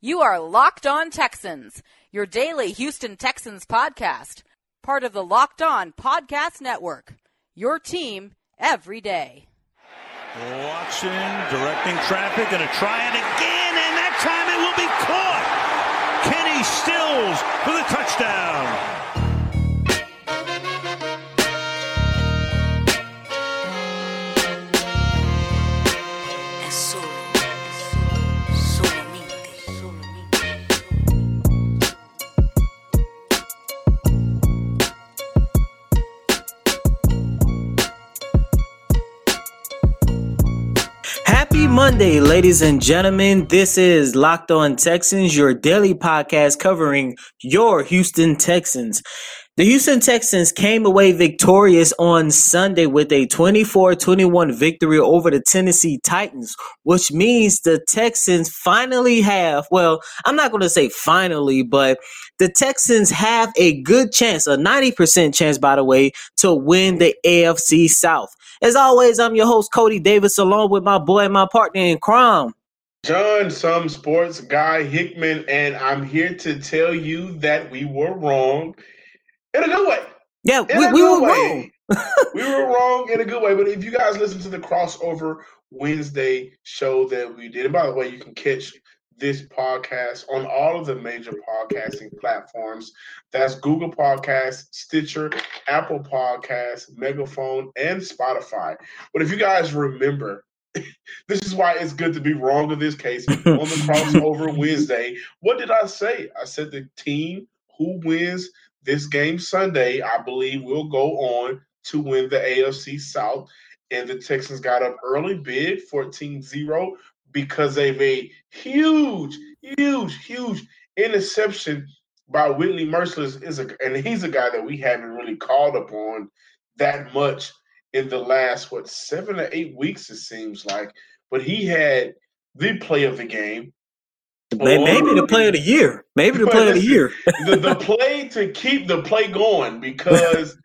You are Locked On Texans, your daily Houston Texans podcast, part of the Locked On Podcast Network. Your team every day. Watson directing traffic, going to try it again, and that time it will be caught. Kenny Stills for the touchdown. Monday, ladies and gentlemen. This is Locked On Texans, your daily podcast covering your Houston Texans. The Houston Texans came away victorious on Sunday with a 24 21 victory over the Tennessee Titans, which means the Texans finally have, well, I'm not going to say finally, but the Texans have a good chance, a 90% chance, by the way, to win the AFC South. As always, I'm your host, Cody Davis, along with my boy and my partner in crime. John, some sports guy Hickman, and I'm here to tell you that we were wrong in a good way. Yeah, In we, we were way. wrong. we were wrong in a good way. But if you guys listen to the crossover Wednesday show that we did, and by the way, you can catch this podcast on all of the major podcasting platforms. That's Google Podcasts, Stitcher, Apple Podcasts, Megaphone, and Spotify. But if you guys remember, this is why it's good to be wrong in this case on the crossover Wednesday. What did I say? I said the team who wins this game Sunday, I believe, will go on to win the AFC South. And the Texans got up early big, 14 0, because they made huge, huge, huge interception by Whitney Mercilus. Is a, and he's a guy that we haven't really called upon that much in the last, what, seven or eight weeks, it seems like. But he had the play of the game. May- Maybe the play of the year. Maybe the play of the year. the, the play to keep the play going because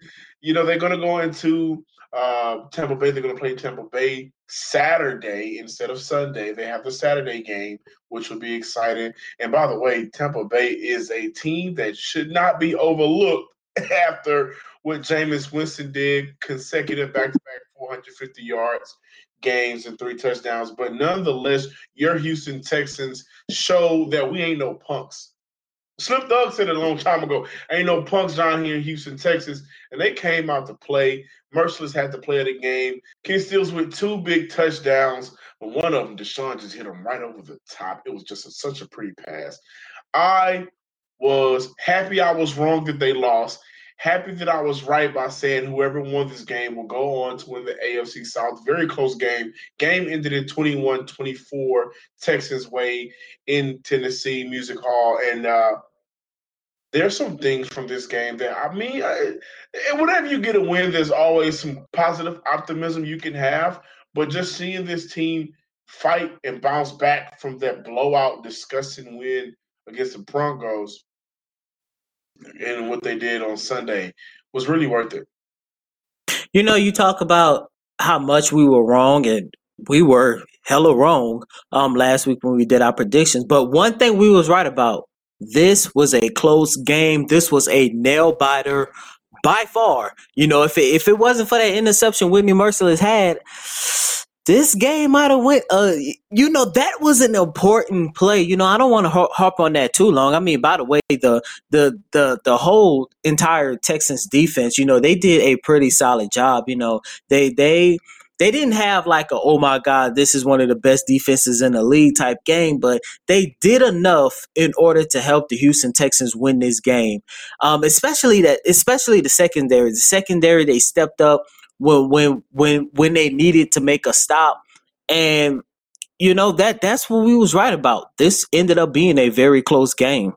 you know they're going to go into uh, Tampa Bay. They're going to play Tampa Bay Saturday instead of Sunday. They have the Saturday game, which will be exciting. And by the way, Tampa Bay is a team that should not be overlooked after what Jameis Winston did consecutive back-to-back 450 yards games and three touchdowns. But nonetheless, your Houston Texans show that we ain't no punks. Slim Thug said it a long time ago. Ain't no punks down here in Houston, Texas, and they came out to play. Mercilus had to play the game. Kenny Stills with two big touchdowns, but one of them, Deshaun just hit him right over the top. It was just a, such a pretty pass. I was happy I was wrong that they lost. Happy that I was right by saying whoever won this game will go on to win the AFC South. Very close game. Game ended in 21 24 Texans way in Tennessee Music Hall. And uh, there's some things from this game that, I mean, I, whenever you get a win, there's always some positive optimism you can have. But just seeing this team fight and bounce back from that blowout, disgusting win against the Broncos and what they did on Sunday was really worth it. You know, you talk about how much we were wrong, and we were hella wrong um last week when we did our predictions. But one thing we was right about: this was a close game. This was a nail biter by far. You know, if it, if it wasn't for that interception Whitney Mercilus had, this game might have went. Uh, you know, that was an important play. You know, I don't want to harp on that too long. I mean, by the way, the the the the whole entire Texans defense, you know, they did a pretty solid job. You know, they they they didn't have like a oh my god, this is one of the best defenses in the league type game, but they did enough in order to help the Houston Texans win this game. Um, especially that, especially the secondary. The secondary they stepped up when when when when they needed to make a stop, and you know that that's what we was right about. This ended up being a very close game.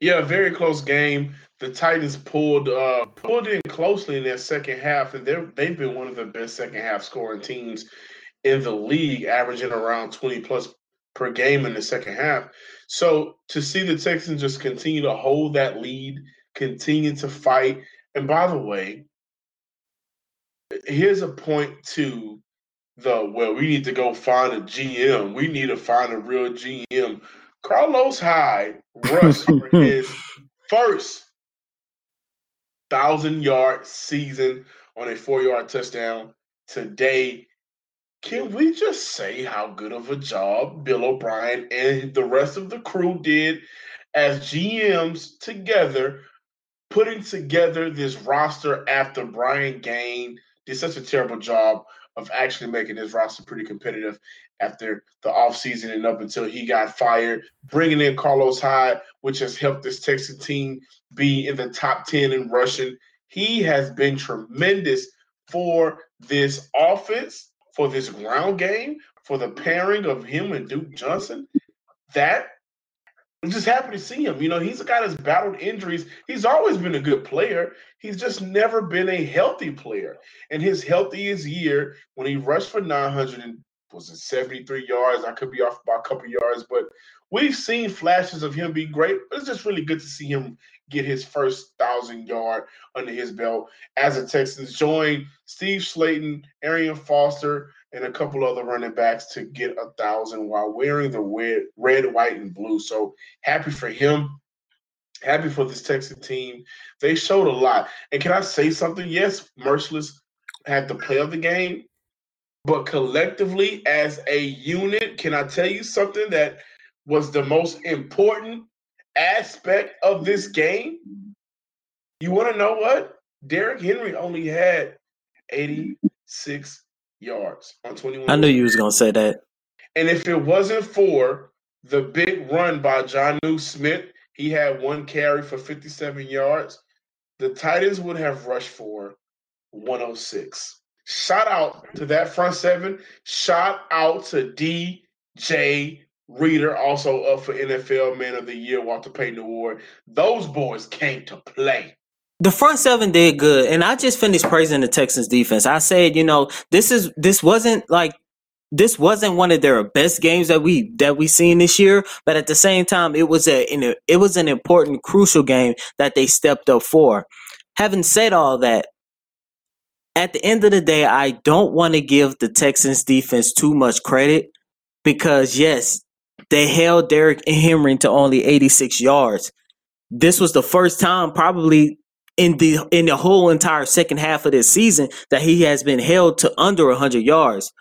Yeah, very close game. The Titans pulled uh, pulled in closely in their second half, and they're they've been one of the best second half scoring teams in the league, averaging around twenty plus per game in the second half. So to see the Texans just continue to hold that lead, continue to fight, and by the way, here's a point to the well, we need to go find a GM. We need to find a real GM Carlos Hyde rushed for his first thousand yard season on a four yard touchdown today. Can we just say how good of a job Bill O'Brien and the rest of the crew did as GMs together, putting together this roster after Brian Gaine did such a terrible job of actually making this roster pretty competitive after the offseason and up until he got fired, bringing in Carlos Hyde, which has helped this Texas team be in the top 10 in rushing. He has been tremendous for this offense, for this ground game, for the pairing of him and Duke Johnson. That I'm just happy to see him. You know, he's a guy that's battled injuries. He's always been a good player. He's just never been a healthy player. And his healthiest year, when he rushed for 900 and was it 73 yards? I could be off by a couple yards, but we've seen flashes of him be great. It's just really good to see him get his first thousand yard under his belt as a Texans. Join Steve Slaton, Arian Foster, and a couple other running backs to get a thousand while wearing the red, red, white, and blue. So happy for him. Happy for this Texas team. They showed a lot. And can I say something? Yes, Mercilus had the play of the game, but collectively as a unit, can I tell you something that was the most important aspect of this game? You want to know what? Derrick Henry only had 86 yards on 21. I knew you was gonna say that. And if it wasn't for the big run by Jonnu Smith, he had one carry for 57 yards. The Titans would have rushed for 106. Shout out to that front seven. Shout out to DJ Reader, also up for NFL Man of the Year, Walter Payton Award. Those boys came to play. The front seven did good, and I just finished praising the Texans defense. I said, you know, this is this wasn't like this wasn't one of their best games that we that we seen this year, but at the same time, it was a it was an important, crucial game that they stepped up for. Having said all that, at the end of the day, I don't want to give the Texans defense too much credit because yes, they held Derrick Henry to only 86 yards. This was the first time probably in the in the whole entire second half of this season that he has been held to under 100 yards.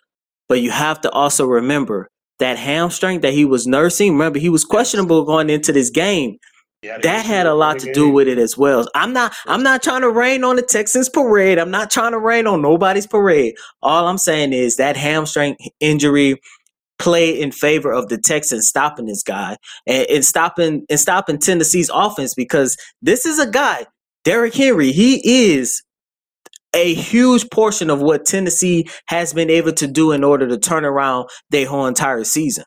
But you have to also remember that hamstring that he was nursing. Remember, he was questionable going into this game. Yeah, That had a lot to do with it as well. I'm not I'm not trying to rain on the Texans parade. I'm not trying to rain on nobody's parade. All I'm saying is that hamstring injury played in favor of the Texans stopping this guy and, and stopping and stopping Tennessee's offense because this is a guy, Derrick Henry, he is a huge portion of what Tennessee has been able to do in order to turn around their whole entire season.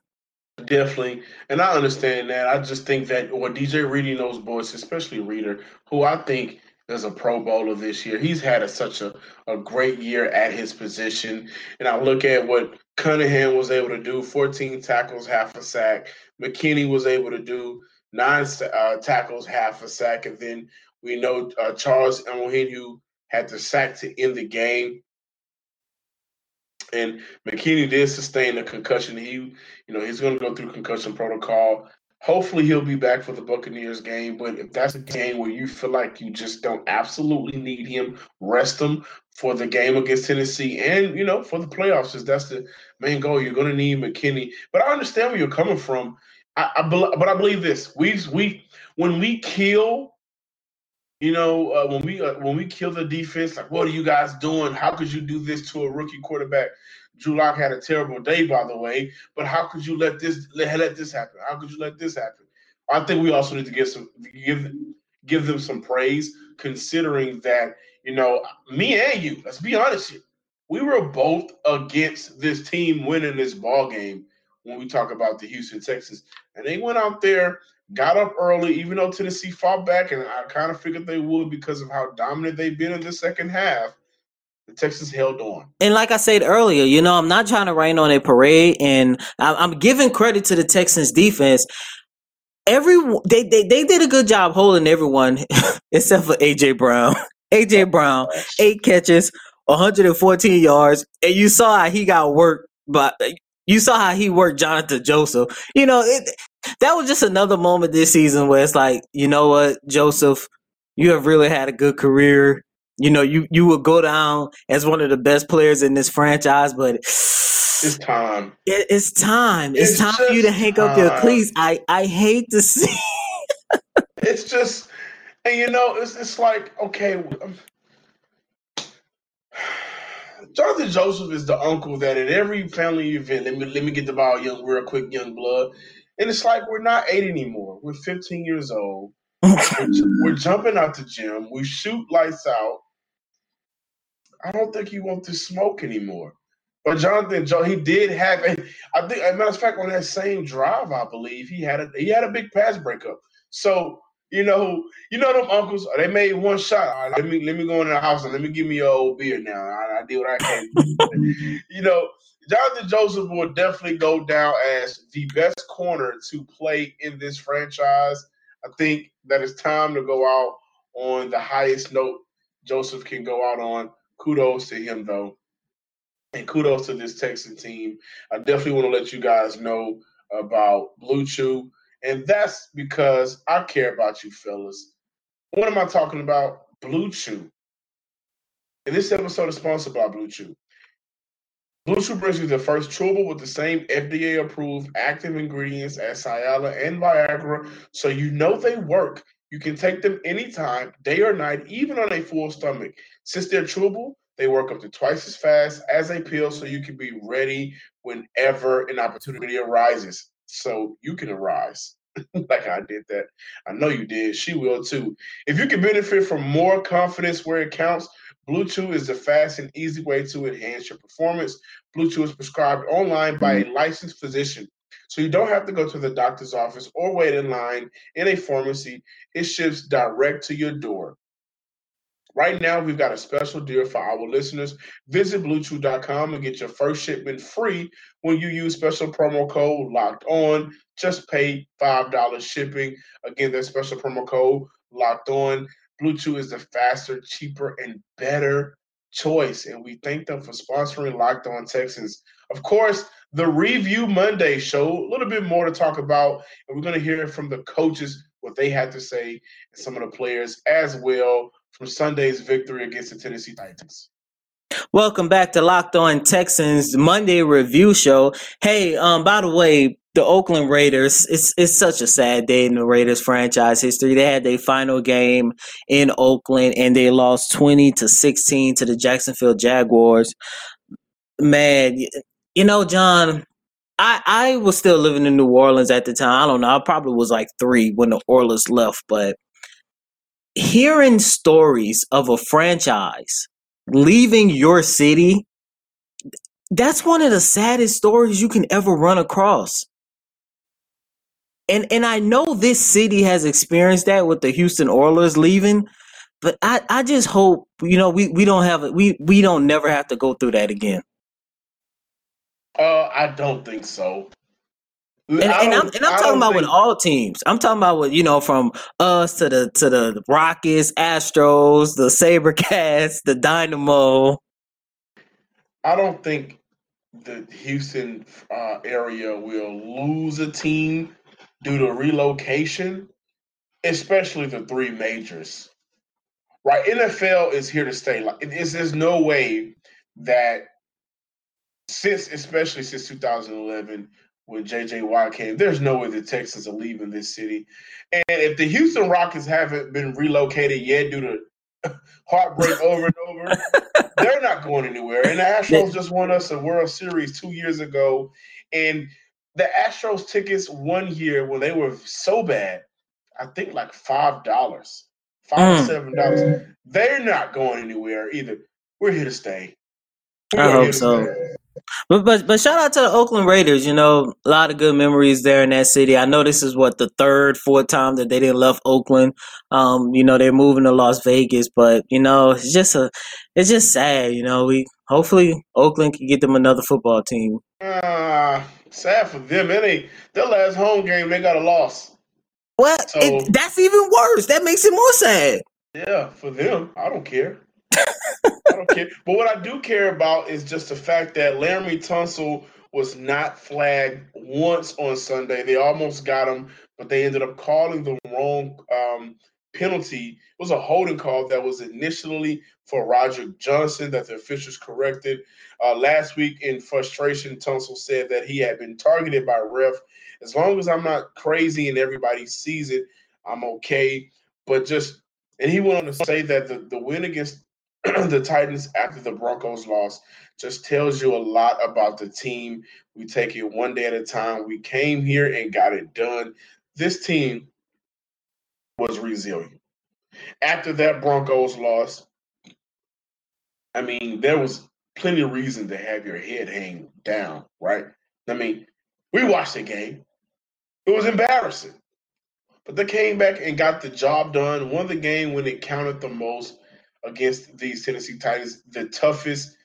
Definitely. And I understand that. I just think that what DJ Reader those boys, especially Reader, who I think is a pro bowler this year, he's had a, such a, a great year at his position. And I look at what Cunningham was able to do 14 tackles, half a sack. McKinney was able to do nine uh, tackles, half a sack. And then we know uh, Charles Omenihu had the sack to end the game. And McKinney did sustain a concussion. He, you know, he's going to go through concussion protocol. Hopefully, he'll be back for the Buccaneers game. But if that's a game where you feel like you just don't absolutely need him, rest him for the game against Tennessee, and you know, for the playoffs, because that's the main goal. You're going to need McKinney. But I understand where you're coming from. I, I but I believe this: we we when we kill you know, uh, when we uh, when we kill the defense, like, what are you guys doing? How could you do this to a rookie quarterback? Drew Lock had a terrible day, by the way. But how could you let this let, let this happen? How could you let this happen? I think we also need to give some give give them some praise, considering that you know me and you. Let's be honest here. We were both against this team winning this ball game when we talk about the Houston Texans, and they went out there got up early, even though Tennessee fought back, and I kind of figured they would because of how dominant they've been in the second half. The Texans held on. And like I said earlier, you know, I'm not trying to rain on a parade, and I'm giving credit to the Texans defense. Every they, they they did a good job holding everyone except for AJ Brown. AJ oh, Brown, eight catches, 114 yards, and you saw how he got worked. But you saw how he worked Jonathan Joseph. You know, it, that was just another moment this season where it's like, you know what, Joseph, you have really had a good career. You know, you you will go down as one of the best players in this franchise, but It's time. it, it's time. It's, It's time for you to hang up your cleats. I I hate to see. It's just, and you know, it's it's like okay. um, Jonathan Joseph is the uncle that at every family event, let me let me get the ball young, real quick, young blood. And it's like we're not eight anymore. We're 15 years old. We're, jumping out the gym. We shoot lights out. I don't think he wants to smoke anymore. But Jonathan Joe, he did have a. I think, as a matter of fact, on that same drive, I believe he had a he had a big pass breakup. So you know, you know them uncles. They made one shot. All right, let me let me go in the house and let me give me a old beer now. I, I did what I can. you know, Jonathan Joseph will definitely go down as the best corner to play in this franchise. I think that it's time to go out on the highest note Joseph can go out on. Kudos to him, though. And kudos to this Texan team. I definitely want to let you guys know about Blue Chew. And that's because I care about you, fellas. What am I talking about? Blue Chew. And this episode is sponsored by Blue Chew. Blue brings you the first chewable with the same FDA approved active ingredients as Cialis and Viagra, so you know they work. You can take them anytime, day or night, even on a full stomach. Since they're chewable, they work up to twice as fast as a pill, so you can be ready whenever an opportunity arises. So you can arise. like I did that. I know you did. She will too. If you can benefit from more confidence where it counts, Blue Chew is the fast and easy way to enhance your performance. Blue Chew is prescribed online by a licensed physician. So you don't have to go to the doctor's office or wait in line in a pharmacy. It ships direct to your door. Right now, we've got a special deal for our listeners. Visit bluechew.com and get your first shipment free when you use special promo code locked on. Just pay $5 shipping. Again, that special promo code locked on. Blue Chew is the faster, cheaper, and better choice. And we thank them for sponsoring Locked On Texans. Of course, the Review Monday show, a little bit more to talk about. And we're going to hear from the coaches what they had to say and some of the players as well from Sunday's victory against the Tennessee Titans. Welcome back to Locked On Texans Monday review show. Hey, um, by the way, the Oakland Raiders, it's it's such a sad day in the Raiders franchise history. They had their final game in Oakland and they lost 20 to 16 to the Jacksonville Jaguars. Man, you know, John, I I was still living in New Orleans at the time. I don't know, I probably was like 3 when the Oilers left, but hearing stories of a franchise leaving your city that's one of the saddest stories you can ever run across and and i know this city has experienced that with the houston oilers leaving but i i just hope you know we we don't have we we don't never have to go through that again Uh, I don't think so. And, and i'm and i'm talking about with all teams i'm talking about with you know from us to the to the rockets astros the sabercats the dynamo I don't think the Houston uh, area will lose a team due to relocation, especially the three majors. Right? NFL is here to stay. Like, it is, there's no way that since, especially since 2011, when JJ Watt came, there's no way the Texans are leaving this city. And if the Houston Rockets haven't been relocated yet due to heartbreak over and over, they're not going anywhere. And the Astros just won us a World Series two years ago. And the Astros tickets one year when they were so bad, I think like five dollars, five Mm. or seven dollars. They're not going anywhere either. We're here to stay. I We're hope so. stay. But but but shout out to the Oakland Raiders. You know, a lot of good memories there in that city. I know this is what the third, fourth time that they didn't left Oakland. Um, you know, they're moving to Las Vegas, but you know, it's just a, it's just sad. You know, we hopefully Oakland can get them another football team. Ah, sad for them. It ain't their last home game. They got a loss. Well, So- it, that's even worse. That makes it more sad. Yeah, for them, I don't care. Don't care. But what I do care about is just the fact that Laremy Tunsil was not flagged once on Sunday. They almost got him, but they ended up calling the wrong um, penalty. It was a holding call that was initially for Roger Johnson that the officials corrected. Uh, last week, in frustration, Tunsil said that he had been targeted by ref. As long as I'm not crazy and everybody sees it, I'm okay. But just, and he went on to say that the, the win against the Titans after the Broncos lost just tells you a lot about the team. We take it one day at a time. We came here and got it done. This team was resilient. After that Broncos loss, I mean, there was plenty of reason to have your head hang down, right? I mean, we watched the game. It was embarrassing. But they came back and got the job done, won the game when it counted the most against these Tennessee Titans, the toughest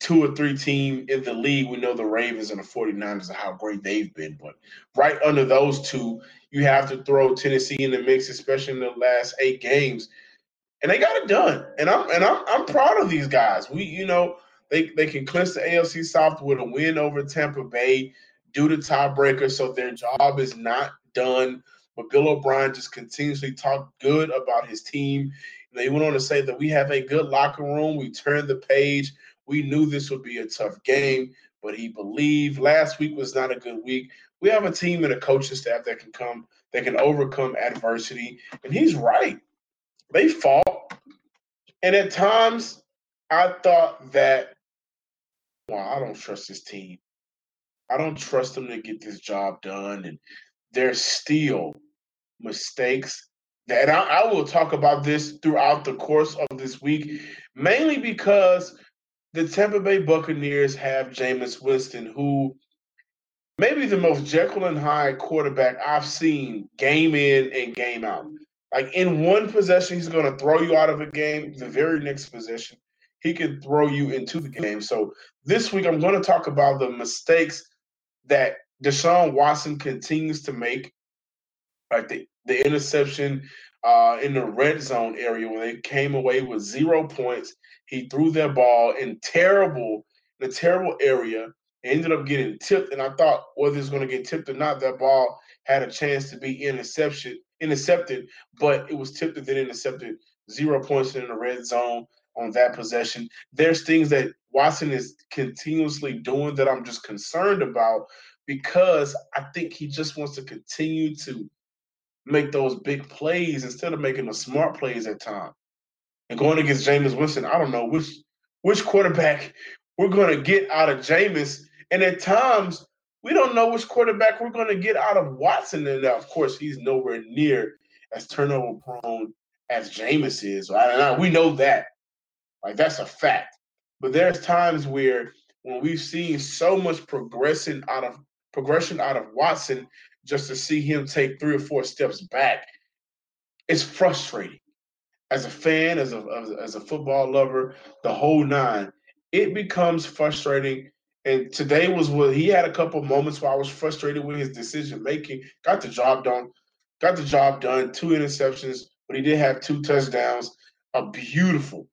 two or three team in the league. We know the Ravens and the 49ers and how great they've been. But right under those two, you have to throw Tennessee in the mix, especially in the last eight games. And they got it done. And I'm and I'm I'm proud of these guys. We, you know, they they can clinch the AFC South with a win over Tampa Bay, do the tiebreaker, so their job is not done. But Bill O'Brien just continuously talked good about his team. They went on to say that we have a good locker room. We turned the page. We knew this would be a tough game, but he believed last week was not a good week. We have a team and a coaching staff that can come, that can overcome adversity. And he's right. They fought. And at times, I thought that, well, I don't trust this team. I don't trust them to get this job done. And there's still mistakes that I, I will talk about this throughout the course of this week, mainly because the Tampa Bay Buccaneers have Jameis Winston, who maybe the most Jekyll and Hyde quarterback I've seen game in and game out. Like in one possession, he's going to throw you out of a game. The very next possession, he can throw you into the game. So this week, I'm going to talk about the mistakes that Deshaun Watson continues to make, like the, the interception uh, in the red zone area when they came away with zero points. He threw their ball in terrible, in a terrible area. Ended up getting tipped, and I thought whether it's going to get tipped or not, that ball had a chance to be interception, intercepted, but it was tipped and then intercepted. Zero points in the red zone on that possession. There's things that Watson is continuously doing that I'm just concerned about because I think he just wants to continue to make those big plays instead of making the smart plays at times. And going against Jameis Winston, I don't know which which quarterback we're going to get out of Jameis. And at times, we don't know which quarterback we're going to get out of Watson. And of course, he's nowhere near as turnover prone as Jameis is. Right? We know that. Like that's a fact. But there's times where when we've seen so much progression out of progression out of Watson, just to see him take three or four steps back, it's frustrating. As a fan, as a as a football lover, the whole nine, it becomes frustrating. And today was what he had a couple moments where I was frustrated with his decision making. Got the job done, got the job done. Two interceptions, but he did have two touchdowns. A beautiful,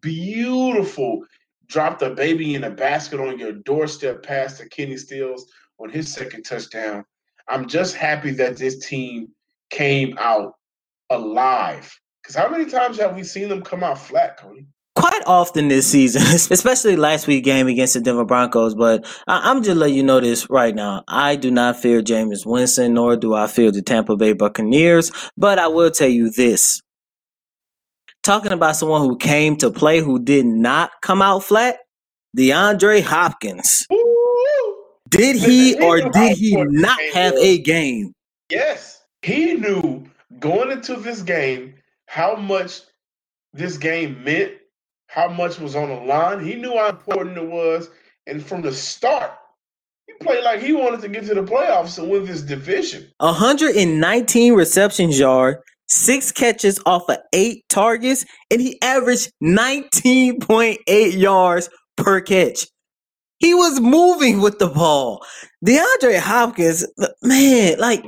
beautiful drop the baby in a basket on your doorstep pass to Kenny Stills on his second touchdown. I'm just happy that this team came out alive. Because how many times have we seen them come out flat, Cody? Quite often this season, especially last week game against the Denver Broncos. But I- am just letting you know this right now. I do not fear Jameis Winston, nor do I fear the Tampa Bay Buccaneers. But I will tell you this. Talking about someone who came to play who did not come out flat, DeAndre Hopkins. Ooh. Did he or did he not have a game? Yes. He knew going into this game how much this game meant, how much was on the line. He knew how important it was. And from the start, he played like he wanted to get to the playoffs and win this division. 119 receptions yard, six catches off of eight targets, and he averaged 19.8 yards per catch. He was moving with the ball. DeAndre Hopkins, man, like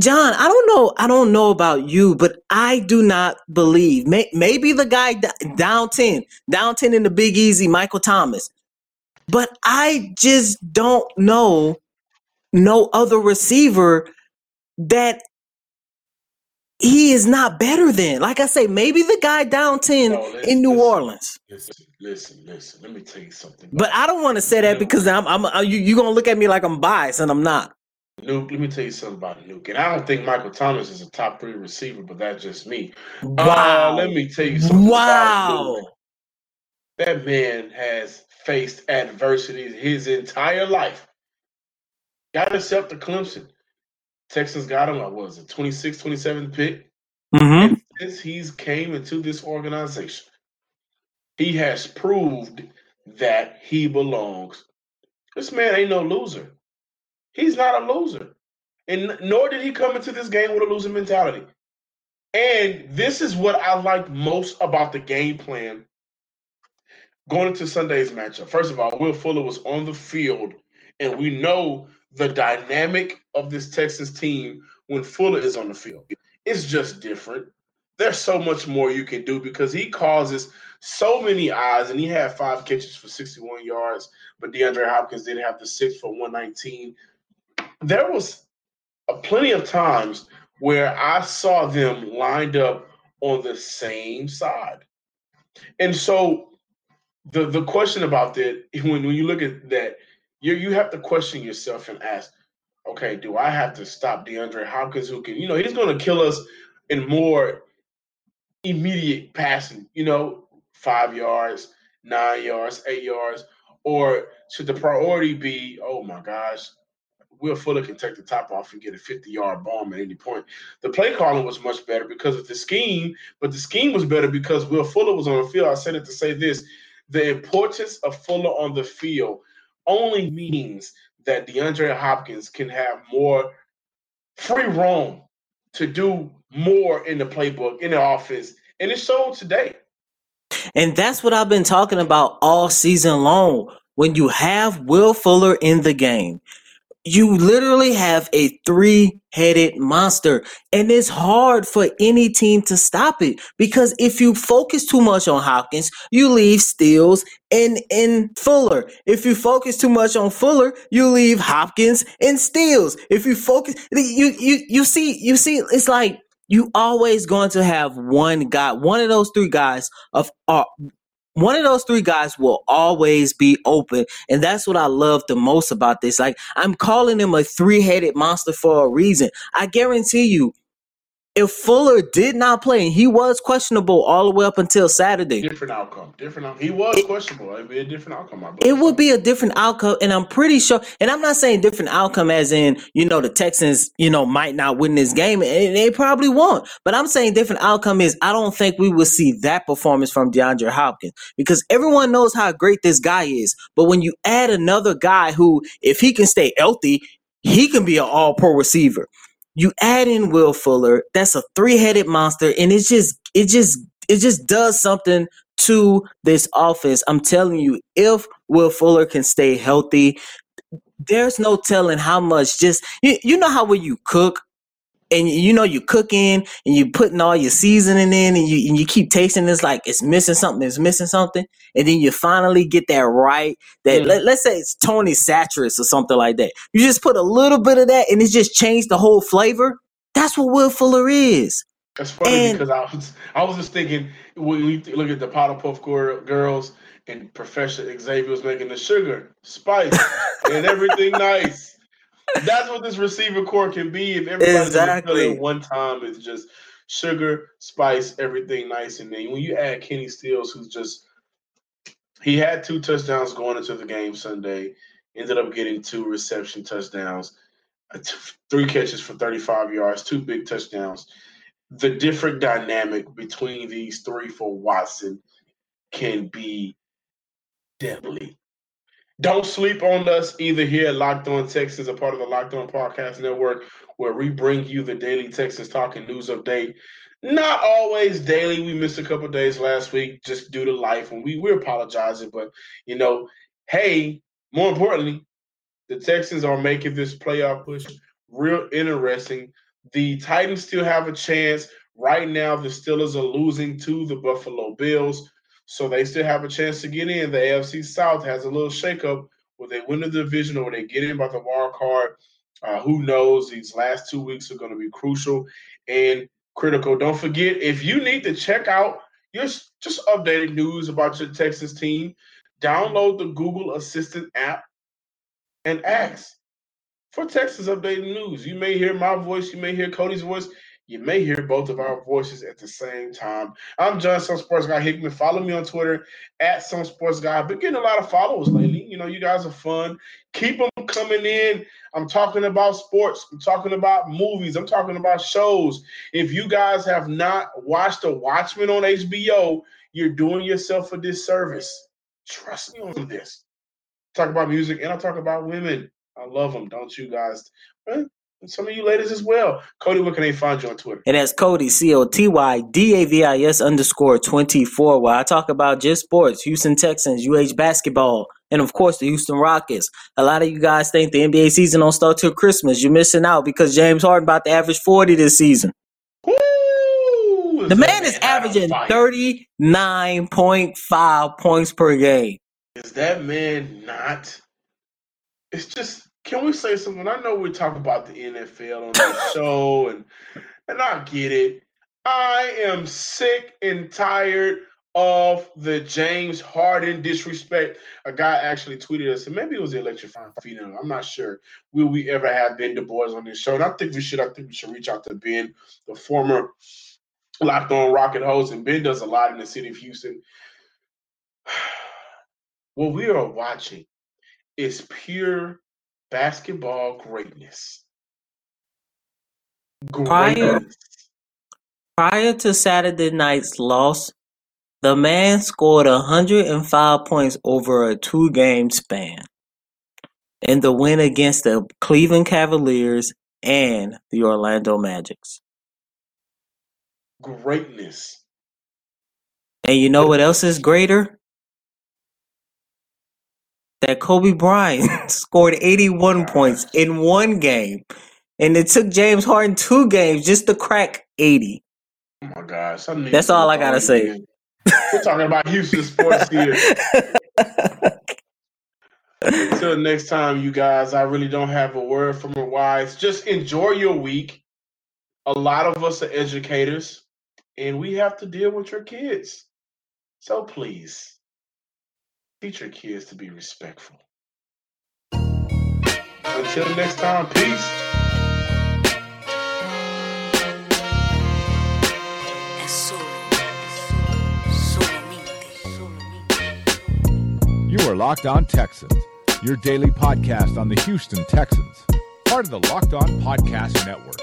John, I don't know. I don't know about you, but I do not believe. May, maybe the guy down ten, down ten in the Big Easy, Michael Thomas. but I just don't know no other receiver that he is not better than. Like I say, maybe the guy down 10 No, in New. Orleans. Listen, listen, listen. Let me tell you something. But I don't want to say that because I'm, I'm, i you, you gonna look at me like I'm biased, and I'm not. Nuke, let me tell you something about Nuke. And I don't think Michael Thomas is a top three receiver, but that's just me. Wow! Uh, let me tell you something. about wow! That man has faced adversity his entire life. Got himself to Clemson. Texans got him, what was it, 26, 27 pick? Mm-hmm. And since he's came into this organization, he has proved that he belongs. This man ain't no loser. He's not a loser. And nor did he come into this game with a losing mentality. And this is what I like most about the game plan going into Sunday's matchup. First of all, Will Fuller was on the field, and we know the dynamic of this Texas team when Fuller is on the field. It's just different. There's so much more you can do because he causes so many eyes, and he had five catches for 61 yards, but DeAndre Hopkins didn't have the six for 119. There was a plenty of times where I saw them lined up on the same side. And so the the question about that when, when you look at that, you you have to question yourself and ask, okay, do I have to stop DeAndre Hopkins who can, you know, he's gonna kill us in more immediate passing, you know, five yards, nine yards, eight yards, or should the priority be, oh my gosh, Will Fuller can take the top off and get a 50 yard bomb at any point. The play calling was much better because of the scheme, but the scheme was better because Will Fuller was on the field. I said it to say this the importance of Fuller on the field only means that DeAndre Hopkins can have more free roam to do more in the playbook, in the offense. And it showed today. And that's what I've been talking about all season long. When you have Will Fuller in the game, you literally have a three-headed monster and it's hard for any team to stop it because if you focus too much on Hopkins you leave Steele and and Fuller. If you focus too much on Fuller you leave Hopkins and Steele if you focus you you you see you see it's like you always going to have one guy one of those three guys of are one of those three guys will always be open. And that's what I love the most about this. Like, I'm calling him a three headed monster for a reason. I guarantee you, if Fuller did not play and he was questionable all the way up until Saturday, Different outcome. Different outcome. He was It- questionable. It'd be a different outcome. It would be a different outcome. And I'm pretty sure, and I'm not saying different outcome as in, you know, the Texans, you know, might not win this game and they probably won't. But I'm saying different outcome is I don't think we will see that performance from DeAndre Hopkins because everyone knows how great this guy is. But when you add another guy who, if he can stay healthy, he can be an all pro receiver. You add in Will Fuller, that's a three headed monster, and it's just, it just, it just does something to this offense. I'm telling you, if Will Fuller can stay healthy, there's no telling how much just you, you know how when you cook and you know you're cooking and you're putting all your seasoning in and you and you keep tasting it's like it's missing something it's missing something and then you finally get that right that Mm. let, let's say it's Tony Satras or something like that you just put a little bit of that and it just changed the whole flavor that's what Will Fuller is That's funny And- because I was I was just thinking when we look at the Powerpuff girls and Professor Xavier was making the sugar, spice, and everything nice. That's what this receiver core can be if everybody's Exactly. one time. It's just sugar, spice, everything nice, and then when you add Kenny Stills, who's just he had two touchdowns going into the game Sunday, ended up getting two reception touchdowns, three catches for 35 yards, two big touchdowns the different dynamic between these three for Watson can be deadly. Don't sleep on us either here at Locked On Texans, a part of the Locked On Podcast Network, where we bring you the daily Texas talking news update. Not always daily. We missed a couple days last week just due to life, and we we're apologizing. But you know, hey, more importantly, the Texans are making this playoff push real interesting. The Titans still have a chance. Right now, the Steelers are losing to the Buffalo Bills. So they still have a chance to get in. The AFC South has a little shakeup where they win the division or they get in by the wild card. Uh, who knows? These last two weeks are going to be crucial and critical. Don't forget, if you need to check out your just updated news about your Texas team, download the Google Assistant app and ask for Texas updated news. You may hear my voice, you may hear Cody's voice, you may hear both of our voices at the same time. I'm John, some sports guy Hickman. Follow me on Twitter at some sports guy. I've been getting a lot of followers lately. You know, you guys are fun. Keep them coming in. I'm talking about sports. I'm talking about movies. I'm talking about shows. If you guys have not watched The Watchmen on HBO, you're doing yourself a disservice. Trust me on this. Talk about music and I talk about women. I love them, don't you guys? Some of you ladies as well. Cody, where can they find you on Twitter? And that's Cody, C O T Y D A V I S underscore 24, where I talk about just sports, Houston Texans, UH basketball, and of course the Houston Rockets. A lot of you guys think the NBA season don't start till Christmas. You're missing out because James Harden about to average 40 this season. Woo! The man is averaging 39.5 points per game. Is that man not? It's just can we say something? I know we talk about the NFL on the show, and and I get it. I am sick and tired of the James Harden disrespect. A guy actually tweeted us, and maybe it was the electrifying feeling. I'm not sure. Will we ever have Ben DuBose on this show? And I think we should. I think we should reach out to Ben, the former locked on Rocket host, and Ben does a lot in the city of Houston. What we are watching is pure basketball greatness. Prior, prior to Saturday night's loss, the man scored 105 points over a two game span in the win against the Cleveland Cavaliers and the Orlando Magics. Greatness. And you know what else is greater? That Kobe Bryant scored 81 points in one game. And it took James Harden two games just to crack 80. Oh my gosh. That's all I gotta say. again. We're talking about Houston sports here. Until next time, you guys, I really don't have a word from a wise. Just enjoy your week. A lot of us are educators, and we have to deal with your kids. So please, teach your kids to be respectful. Until next time, peace. Es solo, solamente, solamente. You are Locked On Texans, your daily podcast on the Houston Texans, part of the Locked On Podcast Network.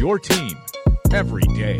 Your team every day.